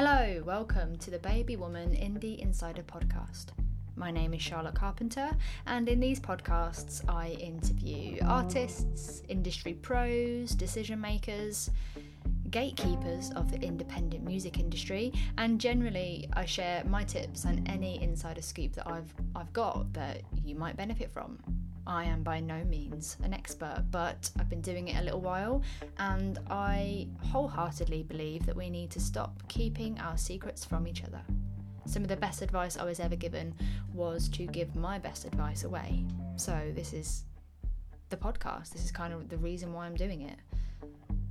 Hello, welcome to the Baby Woman Indie Insider podcast. My name is Charlotte Carpenter, and in these podcasts, I interview artists, industry pros, decision makers, gatekeepers of the independent music industry, and generally, I share my tips and any insider scoop that I've I've got that you might benefit from. I am by no means an expert, but I've been doing it a little while, and I wholeheartedly believe that we need to stop keeping our secrets from each other. Some of the best advice I was ever given was to give my best advice away. So, this is the podcast. This is kind of the reason why I'm doing it.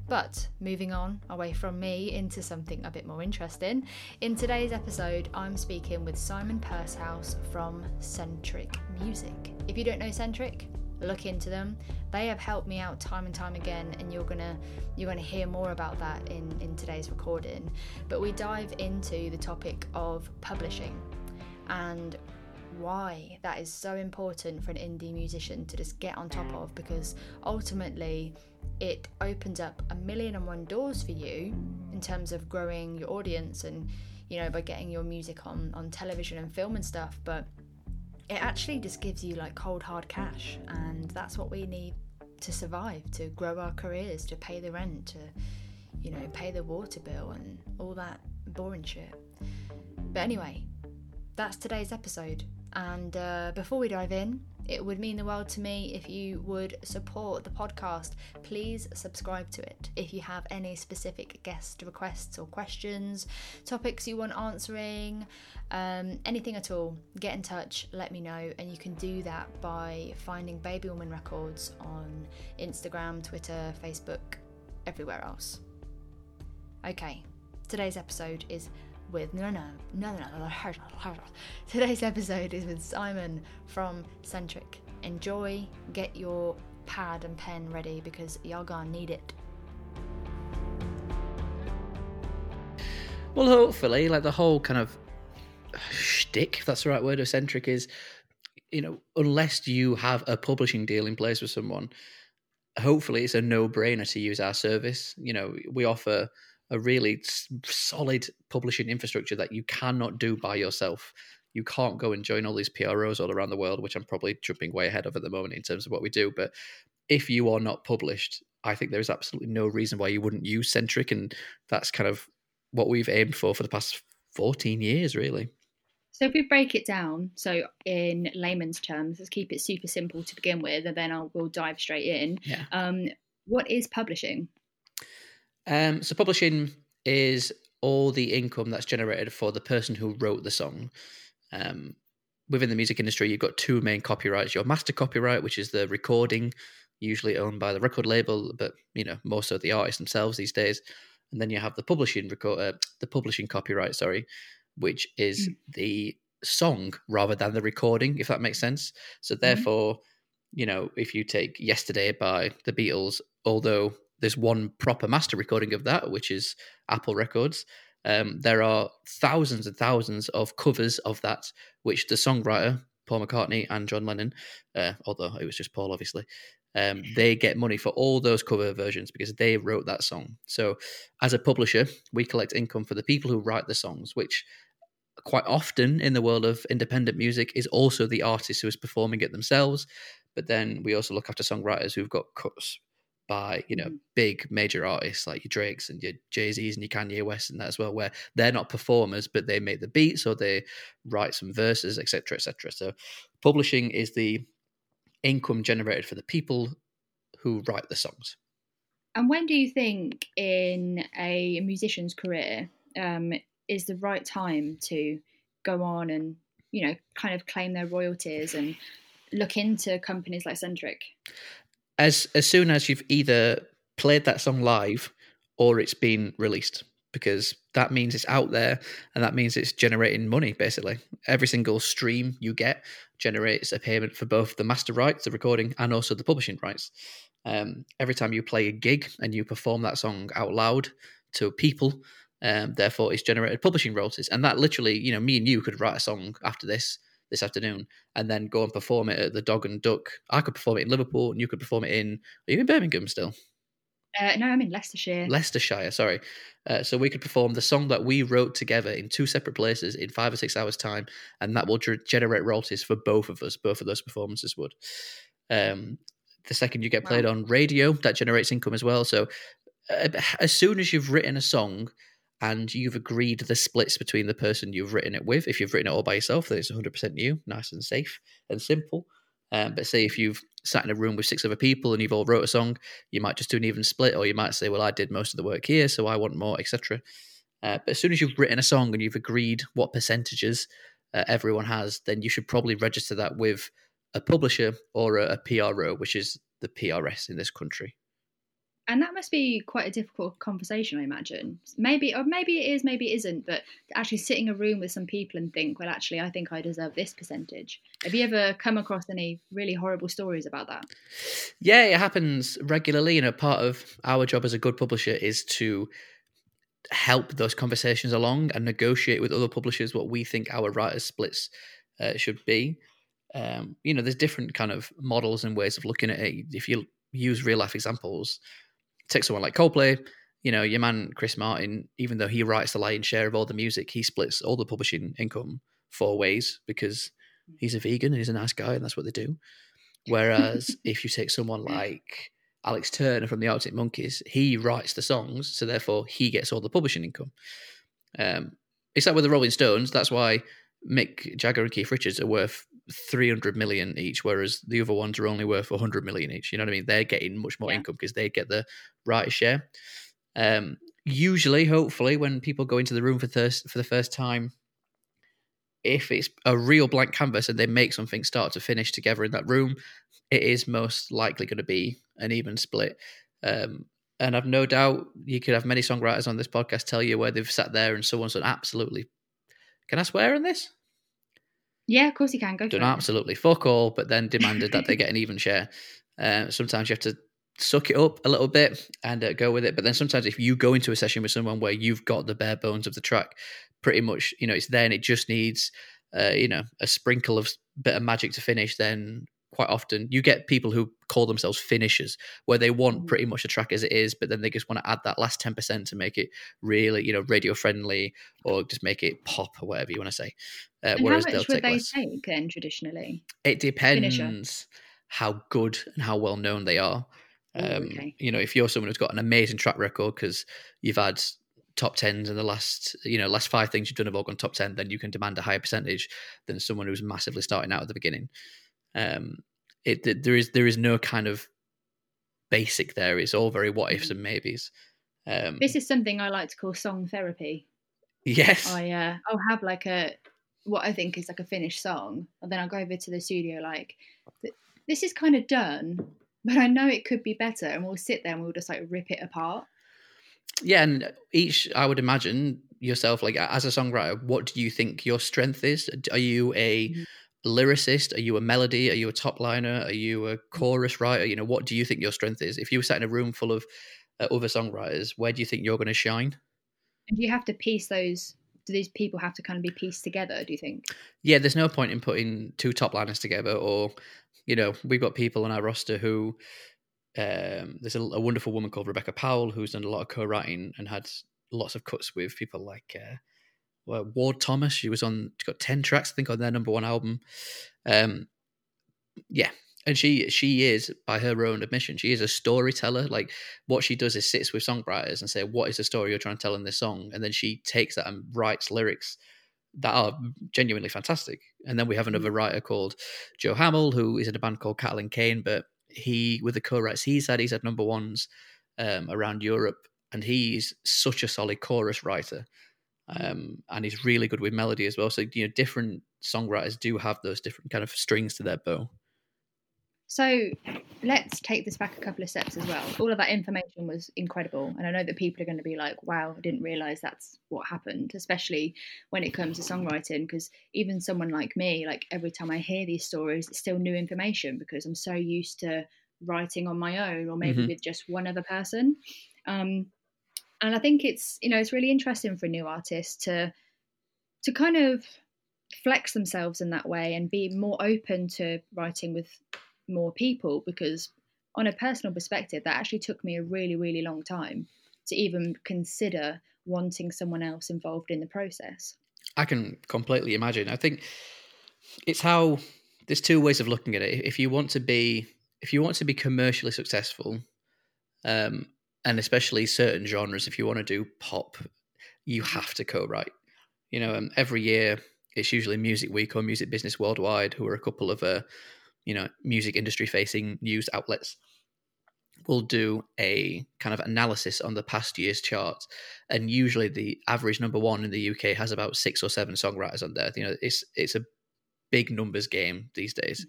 But moving on away from me into something a bit more interesting, in today's episode, I'm speaking with Simon Purshouse from Sentric Music. If you don't know Sentric, look into them. They have helped me out time and time again, and you're gonna you're gonna hear more about that in in today's recording. But we dive into the topic of publishing and why that is so important for an indie musician to just get on top of because ultimately it opens up a million and one doors for you in terms of growing your audience and you know by getting your music on on television and film and stuff but it actually just gives you like cold hard cash and that's what we need to survive to grow our careers to pay the rent to you know pay the water bill and all that boring shit. But anyway that's today's episode and uh, before we dive in it would mean the world to me if you would support the podcast. Please subscribe to it. If you have any specific guest requests or questions, topics you want answering, um, anything at all, get in touch, let me know. And you can do that by finding Baby Woman Records on Instagram, Twitter, Facebook, everywhere else. Okay, today's episode is with no no no no no no today's episode is with Simon from Sentric. Enjoy, get your pad and pen ready because you're gonna need it. Well, hopefully, like the whole kind of shtick, if that's the right word, of Sentric is, you know, unless you have a publishing deal in place with someone, hopefully it's a no-brainer to use our service. You know, we offer a really solid publishing infrastructure that you cannot do by yourself. You can't go and join all these PROs all around the world, which I'm probably jumping way ahead of at the moment in terms of what we do. But if you are not published, I think there is absolutely no reason why you wouldn't use Sentric, and that's kind of what we've aimed for for the past 14 years, really. So if we break it down, so in layman's terms, let's keep it super simple to begin with, and then I'll we'll dive straight in. Yeah. Um, what is publishing? Um, so publishing is all the income that's generated for the person who wrote the song. Um, within the music industry, you've got two main copyrights: your master copyright, which is the recording, usually owned by the record label, but you know more so the artists themselves these days. And then you have the publishing record, uh, the publishing copyright, sorry, which is mm. the song rather than the recording, if that makes sense. So mm-hmm. therefore, mm. you know, if you take "Yesterday" by the Beatles, although there's one proper master recording of that, which is Apple Records. Um, there are thousands and thousands of covers of that, which the songwriter Paul McCartney and John Lennon, uh, although it was just Paul, obviously, um, they get money for all those cover versions because they wrote that song. So, as a publisher, we collect income for the people who write the songs, which quite often in the world of independent music is also the artist who is performing it themselves. But then we also look after songwriters who've got cuts by you know mm. big major artists like your Drakes and your Jay Z's and your Kanye West and that as well, where they're not performers but they make the beats or they write some verses, etc., etc. So publishing is the income generated for the people who write the songs. And when do you think in a musician's career um, is the right time to go on and you know kind of claim their royalties and look into companies like Sentric? As as soon as you've either played that song live or it's been released because that means it's out there and that means it's generating money basically. Every single stream you get generates a payment for both the master rights the recording and also the publishing rights. Um, every time you play a gig and you perform that song out loud to people um, therefore it's generated publishing royalties. And that literally you know me and you could write a song after this this afternoon and then go and perform it at the Dog and Duck. I could perform it in Liverpool and you could perform it in, are you in Birmingham still? Uh, no, I'm in Leicestershire. Leicestershire, sorry. Uh, so we could perform the song that we wrote together in two separate places in five or six hours' time, and that will generate royalties for both of us. Both of those performances would. Um, the second you get played wow. on radio, that generates income as well. So uh, as soon as you've written a song and you've agreed the splits between the person you've written it with, if you've written it all by yourself, then it's 100% you, nice and safe and simple. Um, but say if you've sat in a room with six other people and you've all wrote a song, you might just do an even split, or you might say, "Well, I did most of the work here, so I want more," etc. Uh, but as soon as you've written a song and you've agreed what percentages uh, everyone has, then you should probably register that with a publisher or a, a PRO, which is the PRS in this country and that must be quite a difficult conversation i imagine. Maybe or maybe it is maybe it isn't but actually sitting in a room with some people and think well actually i think i deserve this percentage. Have you ever come across any really horrible stories about that? Yeah it happens regularly you know part of our job as a good publisher is to help those conversations along and negotiate with other publishers what we think our writers splits uh, should be. Um, you know there's different kind of models and ways of looking at it. If you use real life examples take someone like Coldplay, you know, your man Chris Martin, even though he writes the lion's share of all the music, he splits all the publishing income four ways because he's a vegan and he's a nice guy and that's what they do. Whereas if you take someone like Alex Turner from the Arctic Monkeys, he writes the songs, so therefore he gets all the publishing income. Um, it's like with the Rolling Stones. That's why Mick Jagger and Keith Richards are worth 300 million each, whereas the other ones are only worth 100 million each. You know what I mean? They're getting much more yeah. income because they get the right share. Um, usually, hopefully, when people go into the room for, thirst, for the first time, if it's a real blank canvas and they make something start to finish together in that room, it is most likely going to be an even split. Um, and I've no doubt you could have many songwriters on this podcast tell you where they've sat there and someone's done absolutely. Can I swear on this? Yeah, of course you can. Go Done absolutely fuck all, but then demanded that they get an even share. Uh, sometimes you have to suck it up a little bit and uh, go with it. But then sometimes if you go into a session with someone where you've got the bare bones of the track, pretty much, you know, it's there and it just needs, uh, you know, a sprinkle of bit of magic to finish, then quite often you get people who call themselves finishers where they want mm. pretty much the track as it is but then they just want to add that last 10% to make it really you know radio friendly or just make it pop or whatever you want to say uh, and whereas how much would they less. take then traditionally it depends Finisher. how good and how well known they are oh, um, okay. you know if you're someone who's got an amazing track record because you've had top tens in the last you know last five things you've done have all gone top 10 then you can demand a higher percentage than someone who's massively starting out at the beginning um, it there is there is no kind of basic there. It's all very what ifs and maybes. Um, this is something I like to call song therapy. Yes, I uh, I'll have like a what I think is like a finished song, and then I'll go over to the studio like this is kind of done, but I know it could be better, and we'll sit there and we'll just like rip it apart. Yeah, and each I would imagine yourself like as a songwriter, what do you think your strength is? Are you a mm-hmm lyricist? Are you a melody? Are you a top liner? Are you a chorus writer? You know, what do you think your strength is? If you were sat in a room full of uh, other songwriters, where do you think you're going to shine? And do you have to piece those? Do these people have to kind of be pieced together? Do you think? Yeah, there's no point in putting two top liners together, or you know, we've got people on our roster who. Um, there's a, a, wonderful woman called Rebecca Powell who's done a lot of co-writing and had lots of cuts with people like uh, Ward Thomas. She was on. She got ten tracks, I think, on their number one album. Um, yeah, and she she is by her own admission, she is a storyteller. Like what she does is sits with songwriters and say, "What is the story you're trying to tell in this song?" And then she takes that and writes lyrics that are genuinely fantastic. And then we have another mm. writer called Joe Hammill, who is in a band called Cattle and Cane, but he with the co-writes he's had, he's had number ones um, around Europe, and he's such a solid chorus writer um, and he's really good with melody as well. So you know, different songwriters do have those different kind of strings to their bow. So let's take this back a couple of steps as well. All of that information was incredible, and I know that people are going to be like, "Wow, I didn't realize that's what happened." Especially when it comes to songwriting, because even someone like me, like every time I hear these stories, it's still new information because I'm so used to writing on my own or maybe mm-hmm. with just one other person. Um, and I think it's you know it's really interesting for a new artist to to kind of flex themselves in that way and be more open to writing with more people because on a personal perspective, that actually took me a really, really long time to even consider wanting someone else involved in the process. I can completely imagine. I think it's how there's two ways of looking at it. If you want to be if you want to be commercially successful, um, and especially certain genres, if you want to do pop, you have to co-write. You know, um, every year it's usually Music Week or Music Business Worldwide, who are a couple of uh, you know music industry facing news outlets will do a kind of analysis on the past year's charts and usually the average number one in the UK has about six or seven songwriters on there you know it's it's a big numbers game these days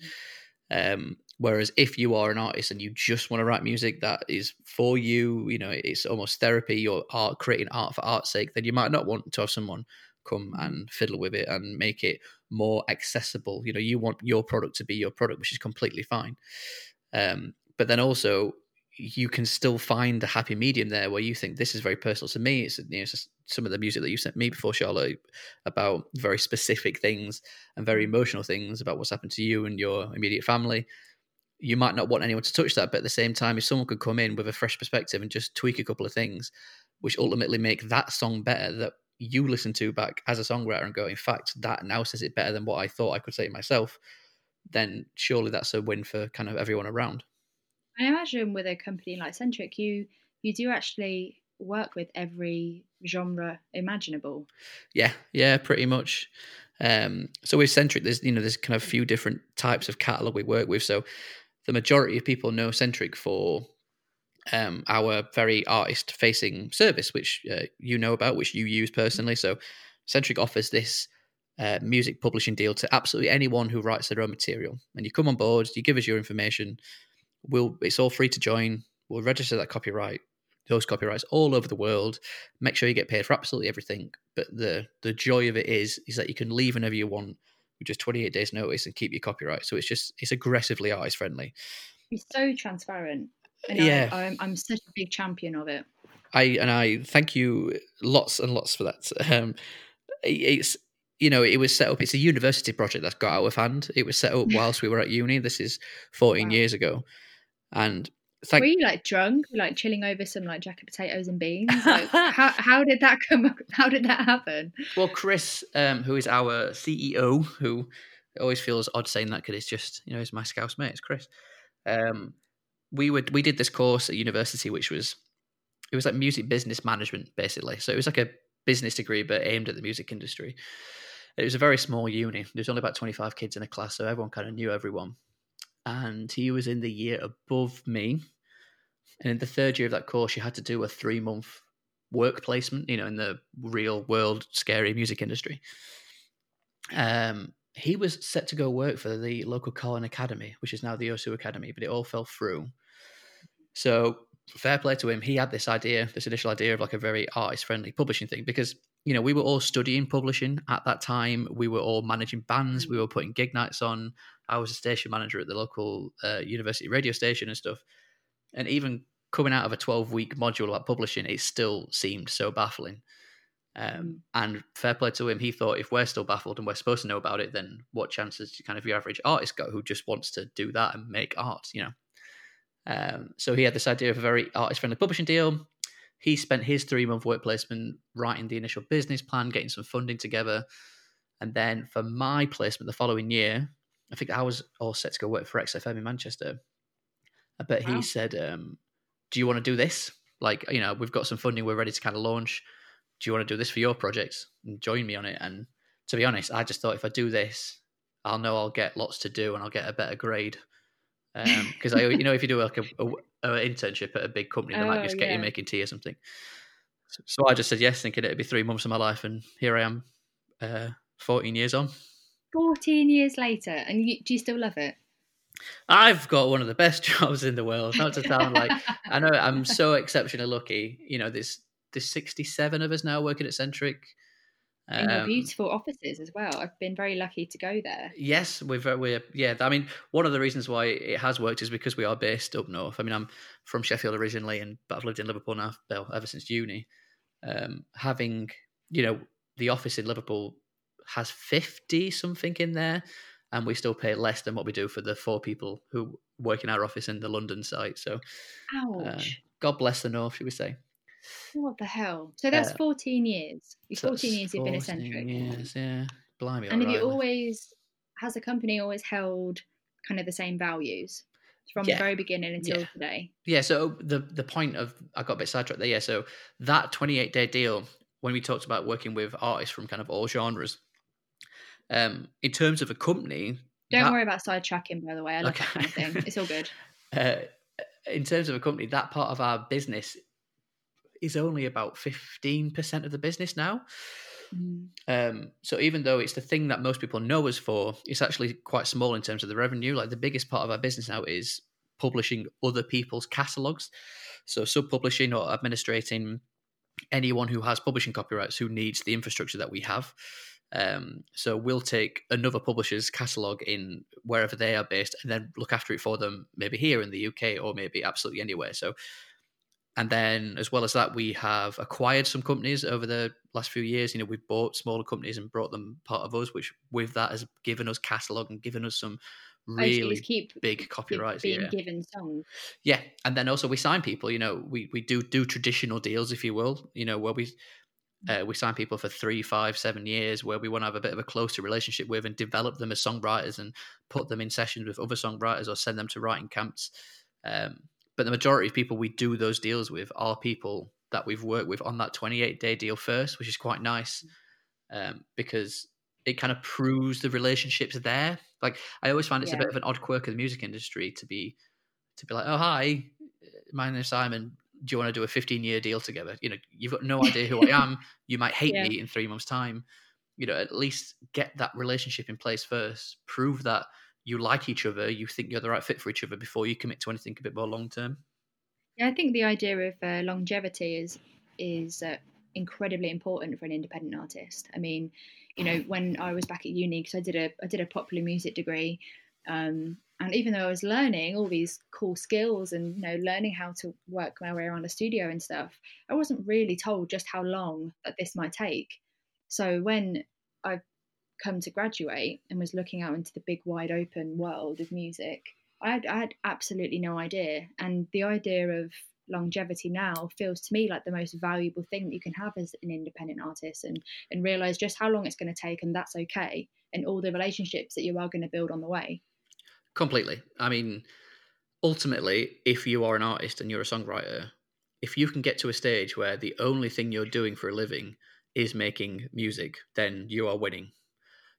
mm-hmm. um, whereas if you are an artist and you just want to write music that is for you you know it's almost therapy you're art creating art for art's sake then you might not want to have someone come and fiddle with it and make it more accessible you know you want your product to be your product which is completely fine um, but then also you can still find a happy medium there where you think this is very personal to me. It's, you know, it's some of the music that you sent me before, Charlotte, about very specific things and very emotional things about what's happened to you and your immediate family. You might not want anyone to touch that, but at the same time, if someone could come in with a fresh perspective and just tweak a couple of things, which ultimately make that song better, that you listen to back as a songwriter and go, in fact, that now says it better than what I thought I could say myself, then surely that's a win for kind of everyone around. I imagine with a company like Sentric, you you do actually work with every genre imaginable. Yeah, yeah, pretty much. Um, so with Sentric, there's you know there's kind of a few different types of catalog we work with. So the majority of people know Sentric for um, our very artist facing service, which uh, you know about, which you use personally. So Sentric offers this uh, music publishing deal to absolutely anyone who writes their own material, and you come on board, you give us your information, we'll it's all free to join. We'll register that copyright, those copyrights all over the world. Make sure you get paid for absolutely everything. But the the joy of it is is that you can leave whenever you want just 28 days notice and keep your copyright. So it's just it's aggressively artist friendly. It's so transparent. And yeah, I, I'm, I'm such a big champion of it. I and I thank you lots and lots for that. Um, it's you know, it was set up. It's a university project that's got out of hand. It was set up whilst we were at uni. This is 14 wow. years ago, and thank- were you like drunk, like chilling over some like jacket potatoes and beans? Like, how how did that come? Up? How did that happen? Well, Chris, um, who is our CEO, who always feels odd saying that because it's just you know he's my scouse mate. It's Chris. Um, we would we did this course at university, which was it was like music business management basically. So it was like a business degree but aimed at the music industry. It was a very small uni. There's only about 25 kids in a class, so everyone kind of knew everyone and he was in the year above me. And in the third year of that course, you had to do a three month work placement, you know, in the real world scary music industry. Um, he was set to go work for the local Carling Academy, which is now the O2 Academy, but it all fell through. So fair play to him. He had this idea, this initial idea of like a very artist friendly publishing thing because, you know, we were all studying publishing at that time. We were all managing bands. We were putting gig nights on. I was a station manager at the local uh, university radio station and stuff. And even coming out of a 12 week module about publishing, it still seemed so baffling. Um, mm. and fair play to him, he thought if we're still baffled and we're supposed to know about it, then what chances do kind of your average artist got who just wants to do that and make art, you know? Um, so he had this idea of a very artist friendly publishing deal. He spent his three month work placement writing the initial business plan, getting some funding together. And then for my placement the following year, I think I was all set to go work for XFM in Manchester. But wow. he said, um, Do you want to do this? Like, you know, we've got some funding, we're ready to kind of launch. Do you want to do this for your projects and join me on it? And to be honest, I just thought if I do this, I'll know I'll get lots to do and I'll get a better grade because um, I, you know, if you do like a, a, a, internship at a big company, they oh, might just get yeah. you making tea or something. So, so, I just said yes, thinking it'd be three months of my life, and here I am, uh, fourteen years on. Fourteen years later, and you, do you still love it? I've got one of the best jobs in the world. Not to sound like I know I'm so exceptionally lucky. You know, there's there's 67 of us now working at Sentric um, beautiful offices as well. I've been very lucky to go there. Yes, we're we're yeah. I mean, one of the reasons why it has worked is because we are based up north. I mean, I'm from Sheffield originally, and but I've lived in Liverpool now well, ever since uni. Um, having you know the office in Liverpool has fifty something in there, and we still pay less than what we do for the four people who work in our office in the London site. So, uh, God bless the North, should we say? what the hell? So that's uh, 14 years. So 14 that's years you've been 14 eccentric. Years, yeah. Blimey, And have you always, has the company always held kind of the same values from Yeah. the very beginning until Yeah. today? Yeah, so the the point of I got a bit sidetracked there. Yeah, so that 28 day deal when we talked about working with artists from kind of all genres, um, in terms of a company, Don't that- worry about sidetracking, by the way. I love that kind of thing. It's all good. uh, in terms of a company, that part of our business is only about 15% of the business now. Mm. Um, so even though it's the thing that most people know us for, it's actually quite small in terms of the revenue. Like the biggest part of our business now is publishing other people's catalogs. So sub-publishing or administrating anyone who has publishing copyrights who needs the infrastructure that we have. Um, so we'll take another publisher's catalog in wherever they are based and then look after it for them, maybe here in the UK or maybe absolutely anywhere. So, and then as well as that, we have acquired some companies over the last few years. You know, we've bought smaller companies and brought them part of us, which with that has given us catalog and given us some so really keep big keep copyrights. being yeah. given songs. Yeah, and then also we sign people. You know, we we do do traditional deals, if you will. You know, where we uh, we sign people for three, five, seven years, where we want to have a bit of a closer relationship with and develop them as songwriters and put them in sessions with other songwriters or send them to writing camps. Um, but the majority of people we do those deals with are people that we've worked with on that 28 day deal first, which is quite nice um, because it kind of proves the relationships there. Like I always find it's Yeah. a bit of an odd quirk of the music industry to be to be like, oh hi, my name's Simon. Do you want to do a 15 year deal together? You know, you've got no idea who I am. You might hate Yeah. me in three months' time. You know, at least get that relationship in place first. Prove that you like each other. You think you're the right fit for each other before you commit to anything a bit more long term. Yeah, I think the idea of uh, longevity is is uh, incredibly important for an independent artist. I mean, you know, when I was back at uni, because I did a I did a popular music degree, um, and even though I was learning all these cool skills and you know learning how to work my way around a studio and stuff, I wasn't really told just how long that this might take. So when I come to graduate and was looking out into the big wide open world of music, I had, I had absolutely no idea. And the idea of longevity now feels to me like the most valuable thing that you can have as an independent artist and, and realize just how long it's going to take and that's okay. And all the relationships that you are going to build on the way. Completely. I mean, ultimately, if you are an artist and you're a songwriter, if you can get to a stage where the only thing you're doing for a living is making music, then you are winning.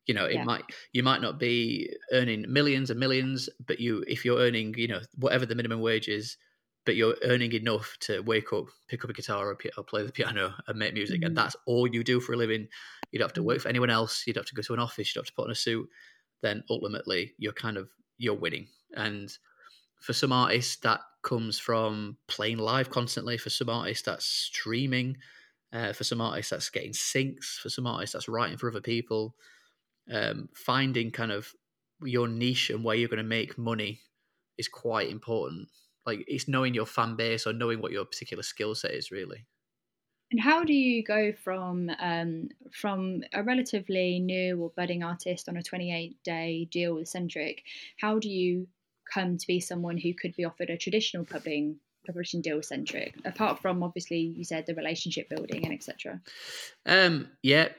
You know, it Yeah. might you might not be earning millions and millions, but you if you're earning, you know, whatever the minimum wage is, but you're earning enough to wake up, pick up a guitar or, or play the piano and make music, Mhm. and that's all you do for a living. You don't have to work for anyone else. You don't have to go to an office. You don't have to put on a suit. Then ultimately, you're kind of you're winning. And for some artists, that comes from playing live constantly. For some artists, that's streaming. Uh, for some artists, that's getting syncs. For some artists, that's writing for other people. Um, finding kind of your niche and where you're going to make money is quite important. Like it's knowing your fan base or knowing what your particular skill set is, really. And how do you go from um, from a relatively new or budding artist on a 28 day deal with Sentric? How do you come to be someone who could be offered a traditional publishing publishing deal with Sentric? Apart from obviously you said the relationship building and etc. Um, yeah,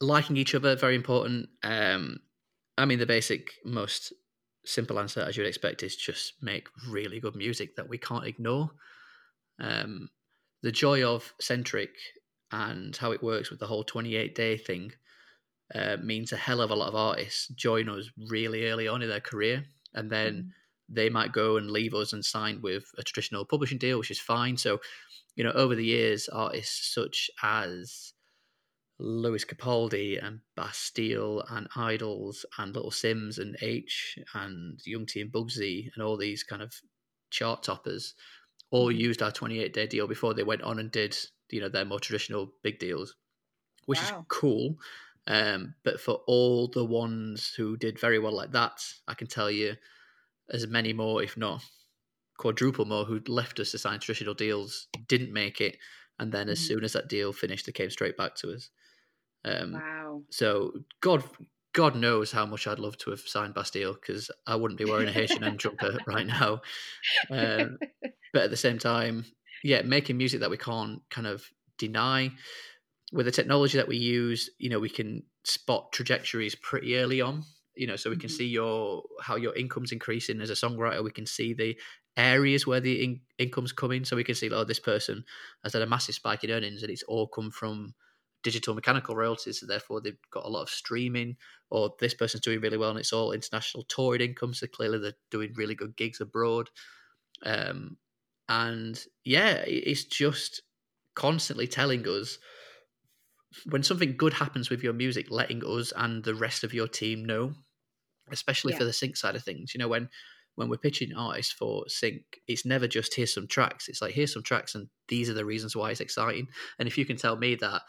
liking each other very important. Um, I mean, the basic, most simple answer, as you'd expect, is just make really good music that we can't ignore. Um, the joy of Sentric and how it works with the whole 28 day thing uh, means a hell of a lot of artists join us really early on in their career and then they might go and leave us and sign with a traditional publishing deal, which is fine. So, you know, over the years, artists such as Lewis Capaldi and Bastille and Idles and Little Simz and Aitch and Young T and Bugsey and all these kind of chart toppers all used our 28 day deal before they went on and did, you know, their more traditional big deals, which Wow. is cool. Um, but for all the ones who did very well like that, I can tell you as many more, if not quadruple more, who left us to sign traditional deals, didn't make it. And then as Mhm. soon as that deal finished, they came straight back to us. Um, Wow. so God, God knows how much I'd love to have signed Bastille because I wouldn't be wearing a H&M jumper right now. Um, but at the same time, yeah, making music that we can't kind of deny with the technology that we use, you know, we can spot trajectories pretty early on. You know, so we can Mhm. see your how your income's increasing as a songwriter. We can see the areas where the in- income's coming, so we can see, oh, this person has had a massive spike in earnings, and it's all come from digital mechanical royalties. So therefore, they've got a lot of streaming. Or this person's doing really well, and it's all international touring income. So clearly, they're doing really good gigs abroad. Um, and yeah, it's just constantly telling us when something good happens with your music, letting us and the rest of your team know, especially Yeah. for the sync side of things. You know, when when we're pitching artists for sync, it's never just here's some tracks. It's like here's some tracks, and these are the reasons why it's exciting. And if you can tell me that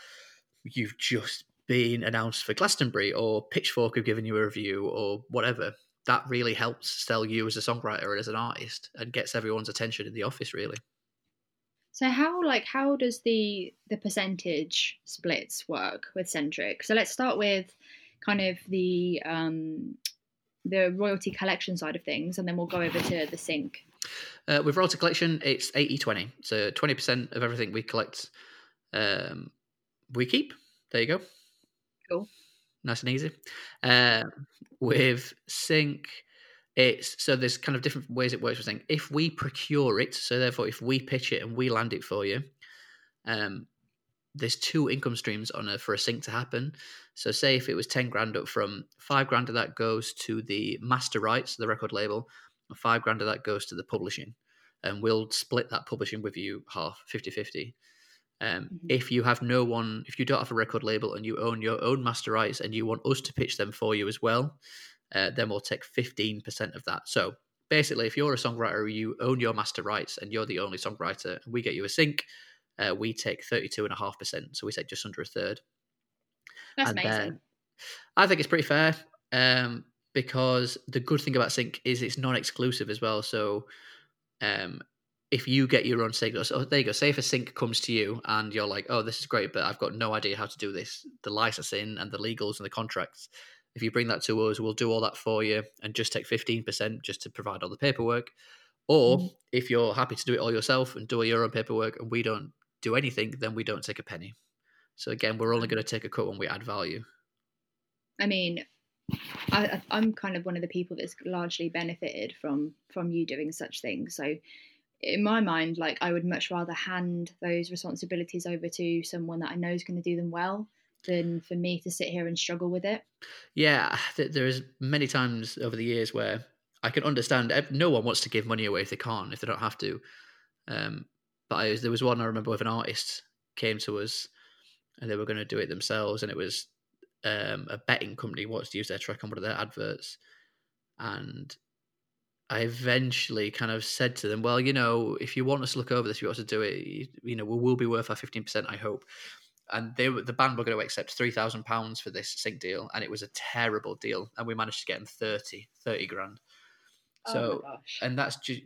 you've just been announced for Glastonbury or Pitchfork have given you a review or whatever, that really helps sell you as a songwriter and as an artist and gets everyone's attention in the office. Really. So how like how does the the percentage splits work with Sentric? So let's start with kind of the um the royalty collection side of things and then we'll go over to the sync. Uh, with royalty collection, it's 80 20. So 20% of everything we collect, um, we keep. There you go. Cool. Nice and easy. Uh, with Sync, it's so there's kind of different ways it works with Sync. If we procure it, so therefore if we pitch it and we land it for you, um, there's two income streams on a for a sync to happen. So say if it was 10 grand up from five grand of that goes to the master rights, the record label, and five grand of that goes to the publishing. And we'll split that publishing with you half, 50 50. Um, Mhm. If you have no one, if you don't have a record label and you own your own master rights and you want us to pitch them for you as well, uh, then we'll take 15% of that. So basically, if you're a songwriter, you own your master rights and you're the only songwriter, and we get you a sync, uh, we take 32.5%. So we take just under a third. That's And amazing. then- I think it's pretty fair um, because the good thing about Sync is it's non-exclusive as well. So um, if you get your own sync, so there you go. Say if a sync comes to you and you're like, "Oh, this is great, but I've got no idea how to do this," the licensing and the legals and the contracts. If you bring that to us, we'll do all that for you and just take fifteen percent just to provide all the paperwork. Or Mhm. if you're happy to do it all yourself and do all your own paperwork, and we don't do anything, then we don't take a penny. So again, we're only going to take a cut when we add value. I mean, I- I'm kind of one of the people that's largely benefited from from you doing such things. So, in my mind, like I would much rather hand those responsibilities over to someone that I know is going to do them well than for me to sit here and struggle with it. Yeah, th- there is many times over the years where I can understand no one wants to give money away if they can't, if they don't have to. Um, but I, there was one I remember with an artist came to us and they were going to do it themselves, and it was um, a betting company wants to use their track on one of their adverts, and I eventually kind of said to them, "Well, you know, if you want us to look over this, you ought to do it. You, you know, we will be worth our fifteen percent, I hope." And they were, the band were going to accept three thousand pounds for this sync deal, and it was a terrible deal, and we managed to get them 30, 30 grand. Oh so, oh my gosh. and that's just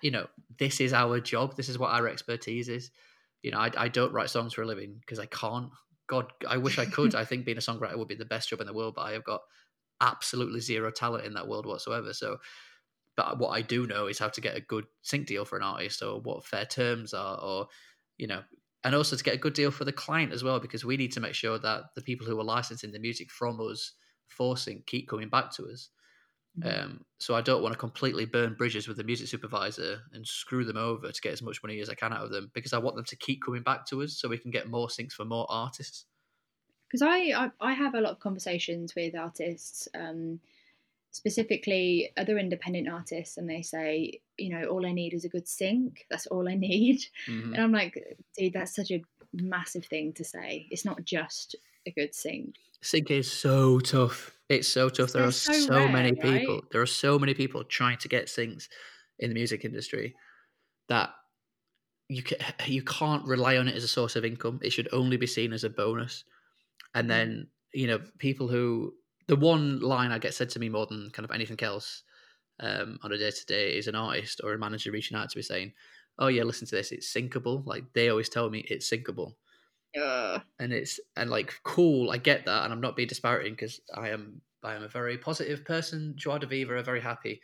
you know, this is our job. This is what our expertise is. You know, I, I don't write songs for a living because I can't. God, I wish I could. I think being a songwriter would be the best job in the world, but I have got absolutely zero talent in that world whatsoever. So, but what I do know is how to get a good sync deal for an artist, or what fair terms are, or you know, and also to get a good deal for the client as well, because we need to make sure that the people who are licensing the music from us for sync keep coming back to us. Mhm. Um, so I don't want to completely burn bridges with the music supervisor and screw them over to get as much money as I can out of them because I want them to keep coming back to us so we can get more syncs for more artists. because I, I I have a lot of conversations with artists, um, specifically other independent artists, and they say, you know, all I need is a good sync. That's all I need. Mhm. And I'm like, dude, that's such a massive thing to say. It's not just a good sync. Sync is so tough. It's so tough. There They're are so so, rare, many people. right? There are so many people trying to get syncs in the music industry that you can, you can't rely on it as a source of income. It should only be seen as a bonus. And then you know people who the one line I get said to me more than kind of anything else um, on a day to day is an artist or a manager reaching out to me saying, "Oh yeah, listen to this. It's syncable." Like they always tell me it's syncable Ugh. and it's and like cool i get that and i'm not being disparaging because i am I am a very positive person, joie de vivre, very happy.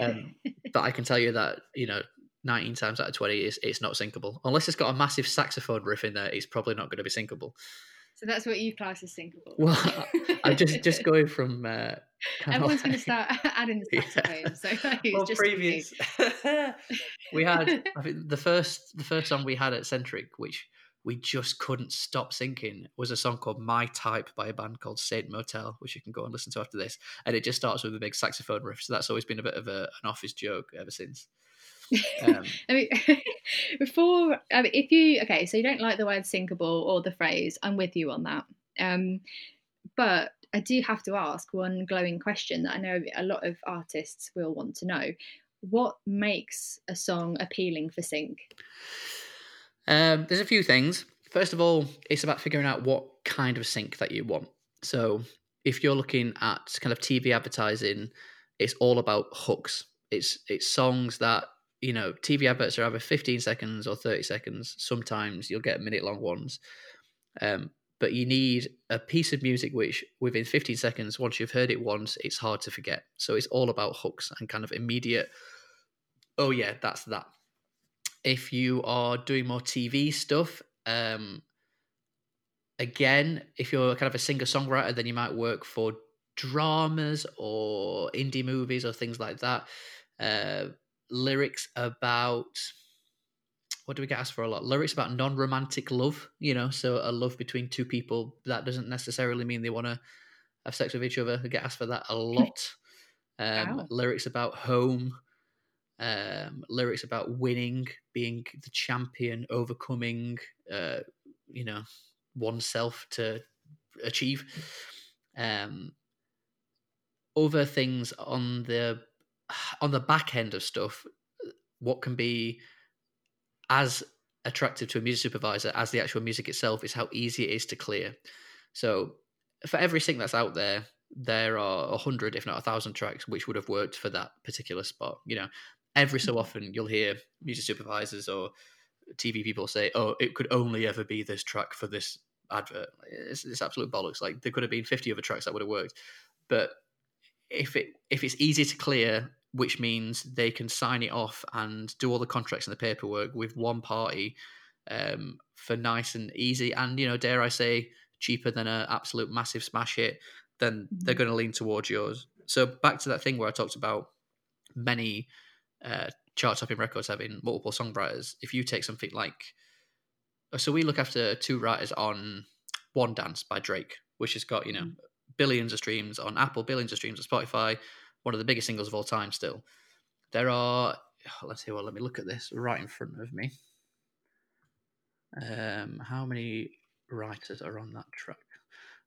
Um, but I can tell you that you know, 19 times out of 20, it's, it's not syncable unless it's got a massive saxophone riff in there. It's probably not going to be syncable. So that's what you class as syncable. Well, I'm just just going from. Uh, Everyone's going to start adding the saxophone. Yeah. So well, just previous, we had I think the first the first song we had at Sentric, which we just couldn't stop syncing, was a song called "My Type" by a band called Saint Motel, which you can go and listen to after this. And it just starts with a big saxophone riff. So that's always been a bit of a, an office joke ever since. Um, I mean, before, I mean, if you okay, so you don't like the word syncable or the phrase, I'm with you on that. Um, but I do have to ask one glowing question that I know a lot of artists will want to know: What makes a song appealing for sync? Um, there's a few things. First of all, it's about figuring out what kind of sync that you want. So if you're looking at kind of TV advertising, it's all about hooks. It's it's songs that you know, TV adverts are either 15 seconds or 30 seconds. Sometimes you'll get minute long ones. Um, but you need a piece of music which, within 15 seconds, once you've heard it once, it's hard to forget. So it's all about hooks and kind of immediate, oh, yeah, that's that. If you are doing more TV stuff, um, again, if you're kind of a singer songwriter, then you might work for dramas or indie movies or things like that. Uh, lyrics about what do we get asked for a lot? Lyrics about non-romantic love, you know, so a love between two people. That doesn't necessarily mean they want to have sex with each other. We get asked for that a lot. Um, wow. Lyrics about home, um, lyrics about winning, being the champion, overcoming, uh, you know, oneself to achieve. Um, other things on the on the back end of stuff, what can be as attractive to a music supervisor as the actual music itself is how easy it is to clear. So for every sync that's out there, there are a hundred, if not a thousand tracks which would have worked for that particular spot. You know, every so mm-hmm. often you'll hear music supervisors or TV people say, "Oh, it could only ever be this track for this advert." It's, it's absolute bollocks. Like there could have been fifty other tracks that would have worked, but if it if it's easy to clear which means they can sign it off and do all the contracts and the paperwork with one party um, for nice and easy. And, you know, dare I say, cheaper than an absolute massive smash hit, then they're mm-hmm. going to lean towards yours. So back to that thing where I talked about many uh, chart topping records having multiple songwriters. If you take something like, so we look after two writers on One Dance by Drake, which has got, you know, mm. billions of streams on Apple, billions of streams on Spotify, one of the biggest singles of all time still. There are let's see well let me look at this right in front of me. Um how many writers are on that track?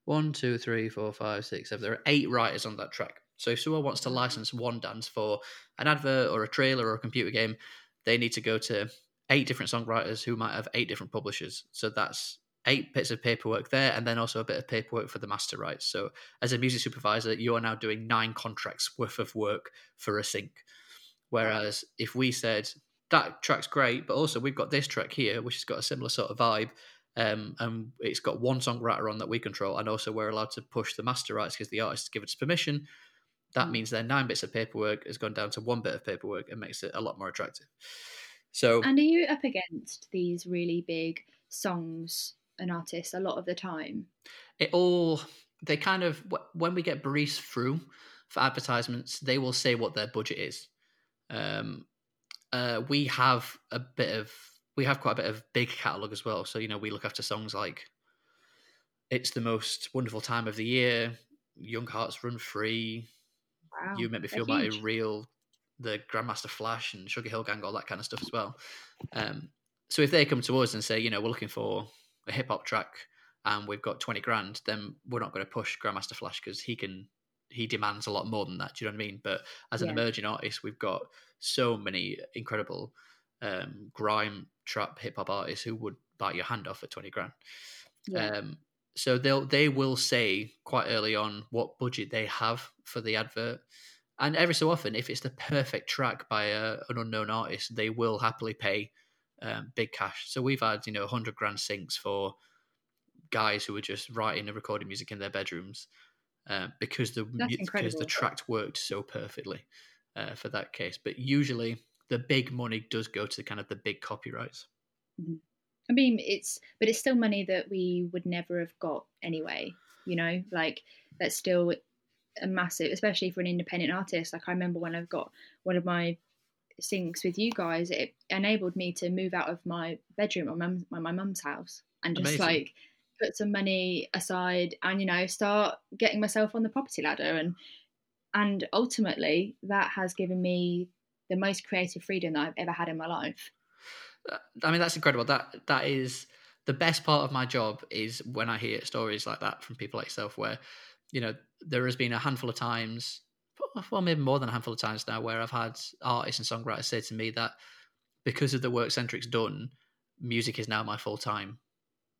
One, two, three, four, five, six, seven. There are eight writers on that track. So if someone wants to license one dance for an advert or a trailer or a computer game, they need to go to eight different songwriters who might have eight different publishers. So that's eight bits of paperwork there and then also a bit of paperwork for the master rights. So as a music supervisor, you are now doing nine contracts worth of work for a sync. Whereas if we said that track's great, but also we've got this track here, which has got a similar sort of vibe, um, and it's got one songwriter on that we control, and also we're allowed to push the master rights because the artist give us permission. That means their nine bits of paperwork has gone down to one bit of paperwork and makes it a lot more attractive. So, and are you up against these really big songs an artist a lot of the time. It all they kind of when we get briefs through for advertisements, they will say what their budget is. Um, uh, we have a bit of we have quite a bit of big catalog as well. So you know we look after songs like "It's the Most Wonderful Time of the Year," "Young Hearts Run Free," wow, "You Make Me Feel Like a Real," the Grandmaster Flash and Sugar Hill Gang, all that kind of stuff as well. Um, so if they come to us and say, you know, we're looking for a hip hop track and we've got 20 grand, then we're not going to push Grandmaster Flash because he can, he demands a lot more than that. Do you know what I mean? But as an yeah. emerging artist, we've got so many incredible um, grime, trap, hip hop artists who would bite your hand off for 20 grand. Yeah. Um, so they'll they will say quite early on what budget they have for the advert, and every so often, if it's the perfect track by a, an unknown artist, they will happily pay um, big cash. So we've had you know hundred grand syncs for guys who were just writing and recording music in their bedrooms, uh, because the because the track worked so perfectly uh, for that case. But usually the big money does go to kind of the big copyrights. I mean, it's but it's still money that we would never have got anyway. You know, like that's still a massive, especially for an independent artist. Like I remember when I've got one of my syncs with you guys, it enabled me to move out of my bedroom or mum, my my mum's house and just Amazing. like put some money aside and you know start getting myself on the property ladder and and ultimately that has given me the most creative freedom that I've ever had in my life. Uh, I mean, that's incredible. That that is the best part of my job is when I hear stories like that from people like yourself, where you know there has been a handful of times, well, maybe more than a handful of times now, where I've had artists and songwriters say to me that because of the work Sentric's done, music is now my full time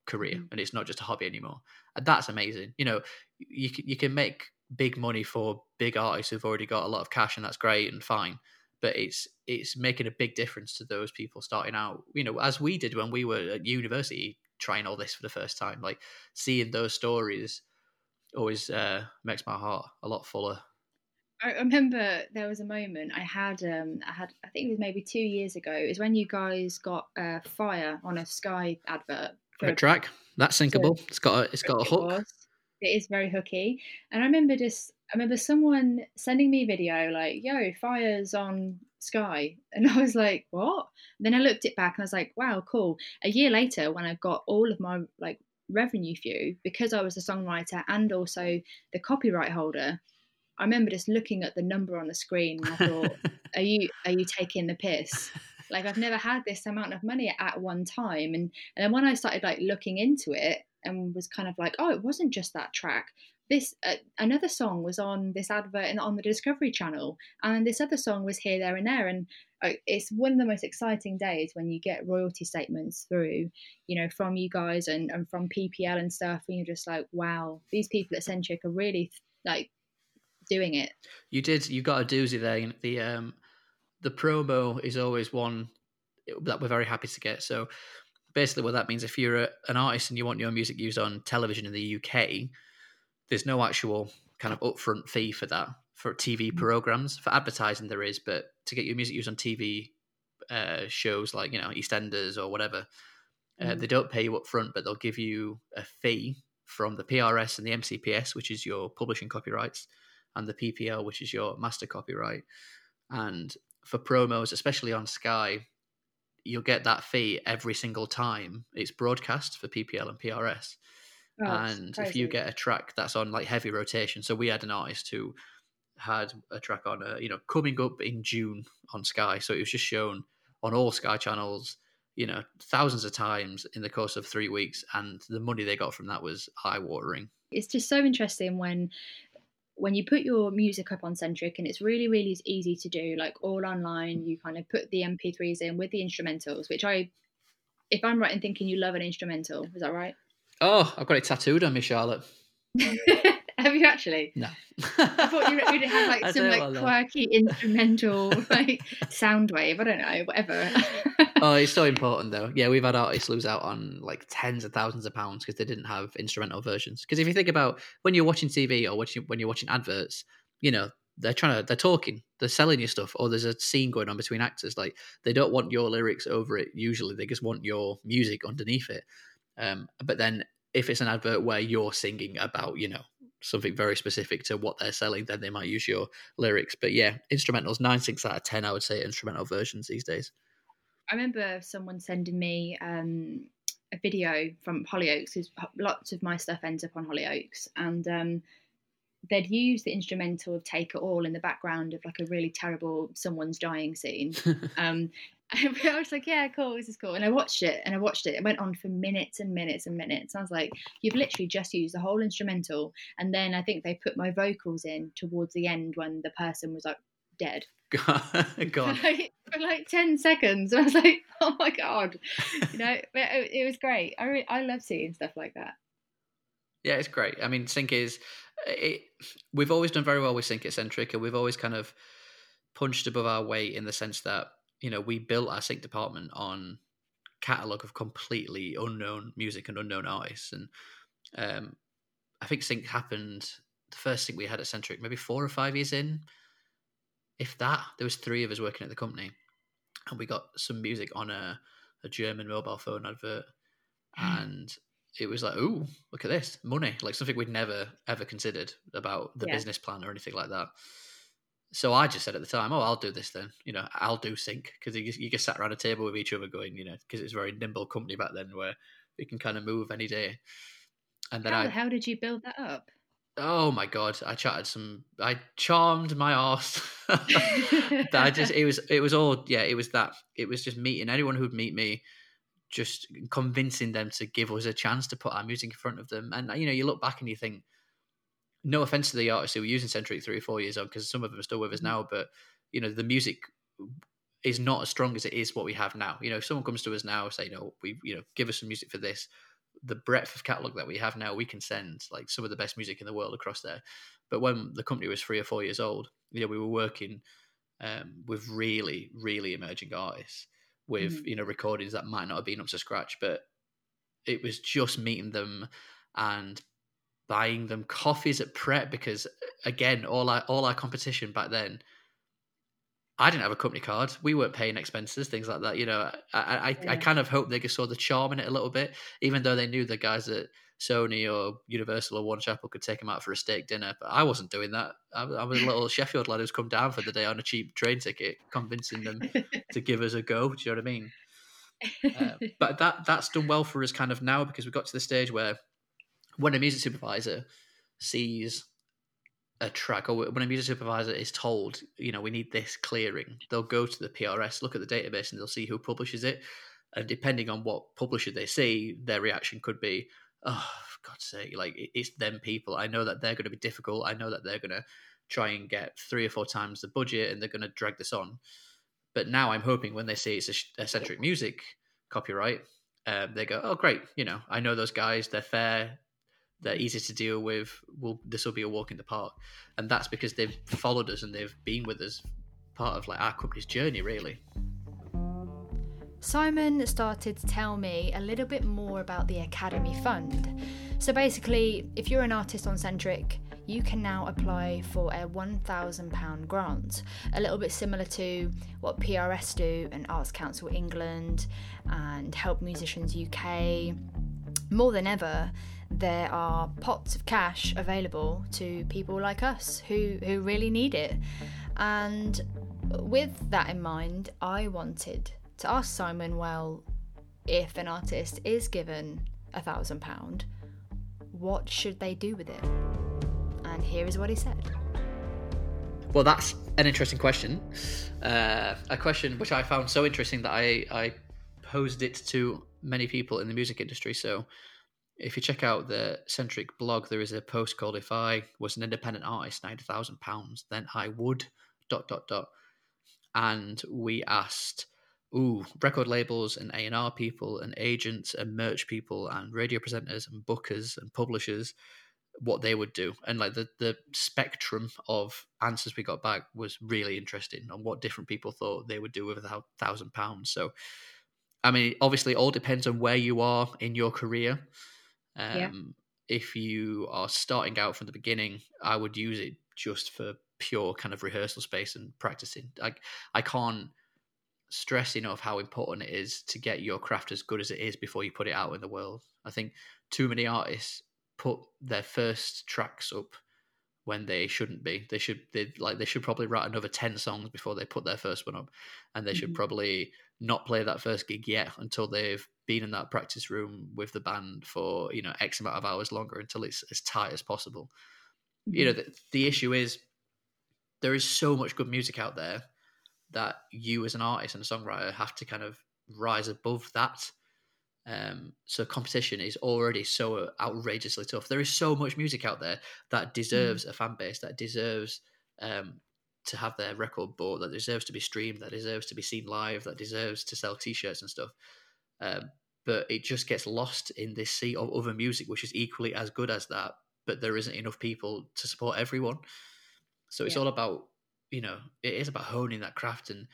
career, Mm. and it's not just a hobby anymore. And that's amazing. You know, you can, you can make big money for big artists who've already got a lot of cash, and that's great and fine but it's it's making a big difference to those people starting out you know as we did when we were at university trying all this for the first time like seeing those stories always uh, makes my heart a lot fuller I remember there was a moment I had um I had I think it was maybe two years ago. Is when you guys got uh, fire on a Sky advert. for- great track that's syncable it's got a it's got a hook was. It is very hooky, and I remember just I remember someone sending me a video like, "Yo, fire's on Sky," and I was like, "What?" then I looked it back and I was like, "Wow, cool." A year later, when I got all of my like revenue view because I was a songwriter and also the copyright holder, I remember just looking at the number on the screen and I thought, "Are you are you taking the piss?" Like I've never had this amount of money at one time, and and then when I started like looking into it and was kind of like, "Oh, it wasn't just that track." This uh, another song was on this advert and on the Discovery Channel, and this other song was here, there, and there, and uh, it's one of the most exciting days when you get royalty statements through, you know, from you guys and, and from PPL and stuff, and you're just like, wow, these people at Sentric are really like doing it. you did you got a doozy there the um the promo is always one that we're very happy to get so basically what that means if you're a, an artist and you want your music used on television in the UK there's no actual kind of upfront fee for that for TV Mhm. programs for advertising there is but to get your music used on TV uh, shows like you know EastEnders or whatever uh, Mhm. they don't pay you up front but they'll give you a fee from the PRS and the MCPS which is your publishing copyrights and the PPL, which is your master copyright. And for promos, especially on Sky, you'll get that fee every single time it's broadcast for PPL and PRS. Oh, and if you get a track that's on like heavy rotation, so we had an artist who had a track on, uh, you know, coming up in June on Sky, so it was just shown on all Sky channels, you know, thousands of times in the course of three weeks, and the money they got from that was eye watering. it's just so interesting when when you put your music up on Sentric and it's really really easy to do like all online you kind of put the mp3s in with the instrumentals which i if i'm right in thinking you love an instrumental is that right Oh, I've got it tattooed on me, Charlotte. have you actually No. i thought you would have I like some like that. quirky instrumental like sound wave i don't know whatever oh, it's so important though. Yeah, we've had artists lose out on like tens of thousands of pounds because they didn't have instrumental versions. Because if you think about when you're watching TV or watching when you're watching adverts, you know they're trying to they're talking, they're selling you stuff, or there's a scene going on between actors. Like they don't want your lyrics over it. Usually, they just want your music underneath it. Um, but then if it's an advert where you're singing about, you know, something very specific to what they're selling, then they might use your lyrics. But yeah, instrumentals nine six out of ten, I would say instrumental versions these days. I remember someone sending me um, a video from Hollyoaks because lots of my stuff ends up on Hollyoaks, and um, they'd use the instrumental of "Take It All" in the background of like a really terrible someone's dying scene. Um, I was like, "Yeah, cool, this is cool." And I watched it, and I watched it. It went on for minutes and minutes and minutes. I was like, "You've literally just used the whole instrumental," and then I think they put my vocals in towards the end when the person was like dead Gone. for like, for like 10 seconds. I was like, oh my God. You know, but it, it was great. I, re- I love seeing stuff like that. Yeah, it's great. I mean, Sync is. It, we've always done very well with Sync at Sentric, and we've always kind of punched above our weight in the sense that you know we built our Sync department on catalog of completely unknown music and unknown artists, and um, I think Sync happened the first thing we had at Sentric, maybe four or five years in, if that. There was three of us working at the company, and we got some music on a, a German mobile phone advert, and it was like, ooh, look at this money, like something we'd never ever considered about the Yeah. business plan or anything like that. So I just said at the time, oh, I'll do this then. You know, I'll do sync because you, just- you just sat around a table with each other going, you know, because it was a very nimble company back then where we can kind of move any day. And then How I, hell did you build that up? oh my god, I chatted some, I charmed my ass. that I just, it was, it was all, yeah, it was that, it was just meeting anyone who'd meet me, just convincing them to give us a chance to put our music in front of them. And you know, you look back and you think, no offense to the artists who were using Sentric three or four years on, because some of them are still with us Mhm. now, but you know, the music is not as strong as it is what we have now. You know, if someone comes to us now, say, no, we, you know, give us some music for this, the breadth of catalog that we have now, we can send like some of the best music in the world across there. But when the company was three or four years old, you know, we were working um, with really, really emerging artists with Mhm. you know recordings that might not have been up to scratch, but it was just meeting them and buying them coffees at Pret because again, all our all our competition back then. I didn't have a company card. We weren't paying expenses, things like that. You know, I I, I kind of hope they just saw the charm in it a little bit, even though they knew the guys at Sony or Universal or Warner Chappell could take them out for a steak dinner. But I wasn't doing that. I, I was a little Sheffield lad who's come down for the day on a cheap train ticket, convincing them to give us a go. Do you know what I mean? Uh, but that that's done well for us kind of now because we got to the stage where when a music supervisor sees a track or when a music supervisor is told, you know, we need this clearing, they'll go to the PRS, look at the database, and they'll see who publishes it. And depending on what publisher they see, their reaction could be, "Oh, for God's sake! Like it's them people. I know that they're going to be difficult. I know that they're going to try and get three or four times the budget, and they're going to drag this on." But now I'm hoping when they see it's a Sentric music copyright, um, they go, "Oh, great! You know, I know those guys. They're fair. They're easy to deal with. Will this will be a walk in the park?" And that's because they've followed us and they've been with us, part of like our company's journey, really. Simon started to tell me a little bit more about the Academy Fund. So basically, if you're an artist on Sentric, you can now apply for a £1,000 grant, a little bit similar to what PRS do and Arts Council England and Help Musicians UK. More than ever, there are pots of cash available to people like us who, who really need it. And with that in mind, I wanted to ask Simon, well, if an artist is given a thousand pound, what should they do with it? And here is what he said. Well, that's an interesting question. Uh, a question which I found so interesting that I, I posed it to many people in the music industry. So, if you check out the Sentric blog, there is a post called "If I was an independent artist, ninety thousand pounds, then I would." Dot dot dot. And we asked, ooh, record labels and A and R people and agents and merch people and radio presenters and bookers and publishers what they would do and like the the spectrum of answers we got back was really interesting on what different people thought they would do with a thousand pounds so i mean obviously it all depends on where you are in your career um Yeah. if you are starting out from the beginning i would use it just for pure kind of rehearsal space and practicing i i can't stress enough how important it is to get your craft as good as it is before you put it out in the world i think too many artists put their first tracks up when they shouldn't be. They should they like they should probably write another ten songs before they put their first one up, and they should Mhm. probably not play that first gig yet until they've been in that practice room with the band for you know X amount of hours longer until it's as tight as possible. You know the, the issue is there is so much good music out there that you as an artist and a songwriter have to kind of rise above that um, so competition is already so outrageously tough. There is so much music out there that deserves a fan base, that deserves um, to have their record bought, that deserves to be streamed, that deserves to be seen live, that deserves to sell T-shirts and stuff. Um, but it just gets lost in this sea of other music, which is equally as good as that. But there isn't enough people to support everyone. So it's Yeah. all about you know it is about honing that craft and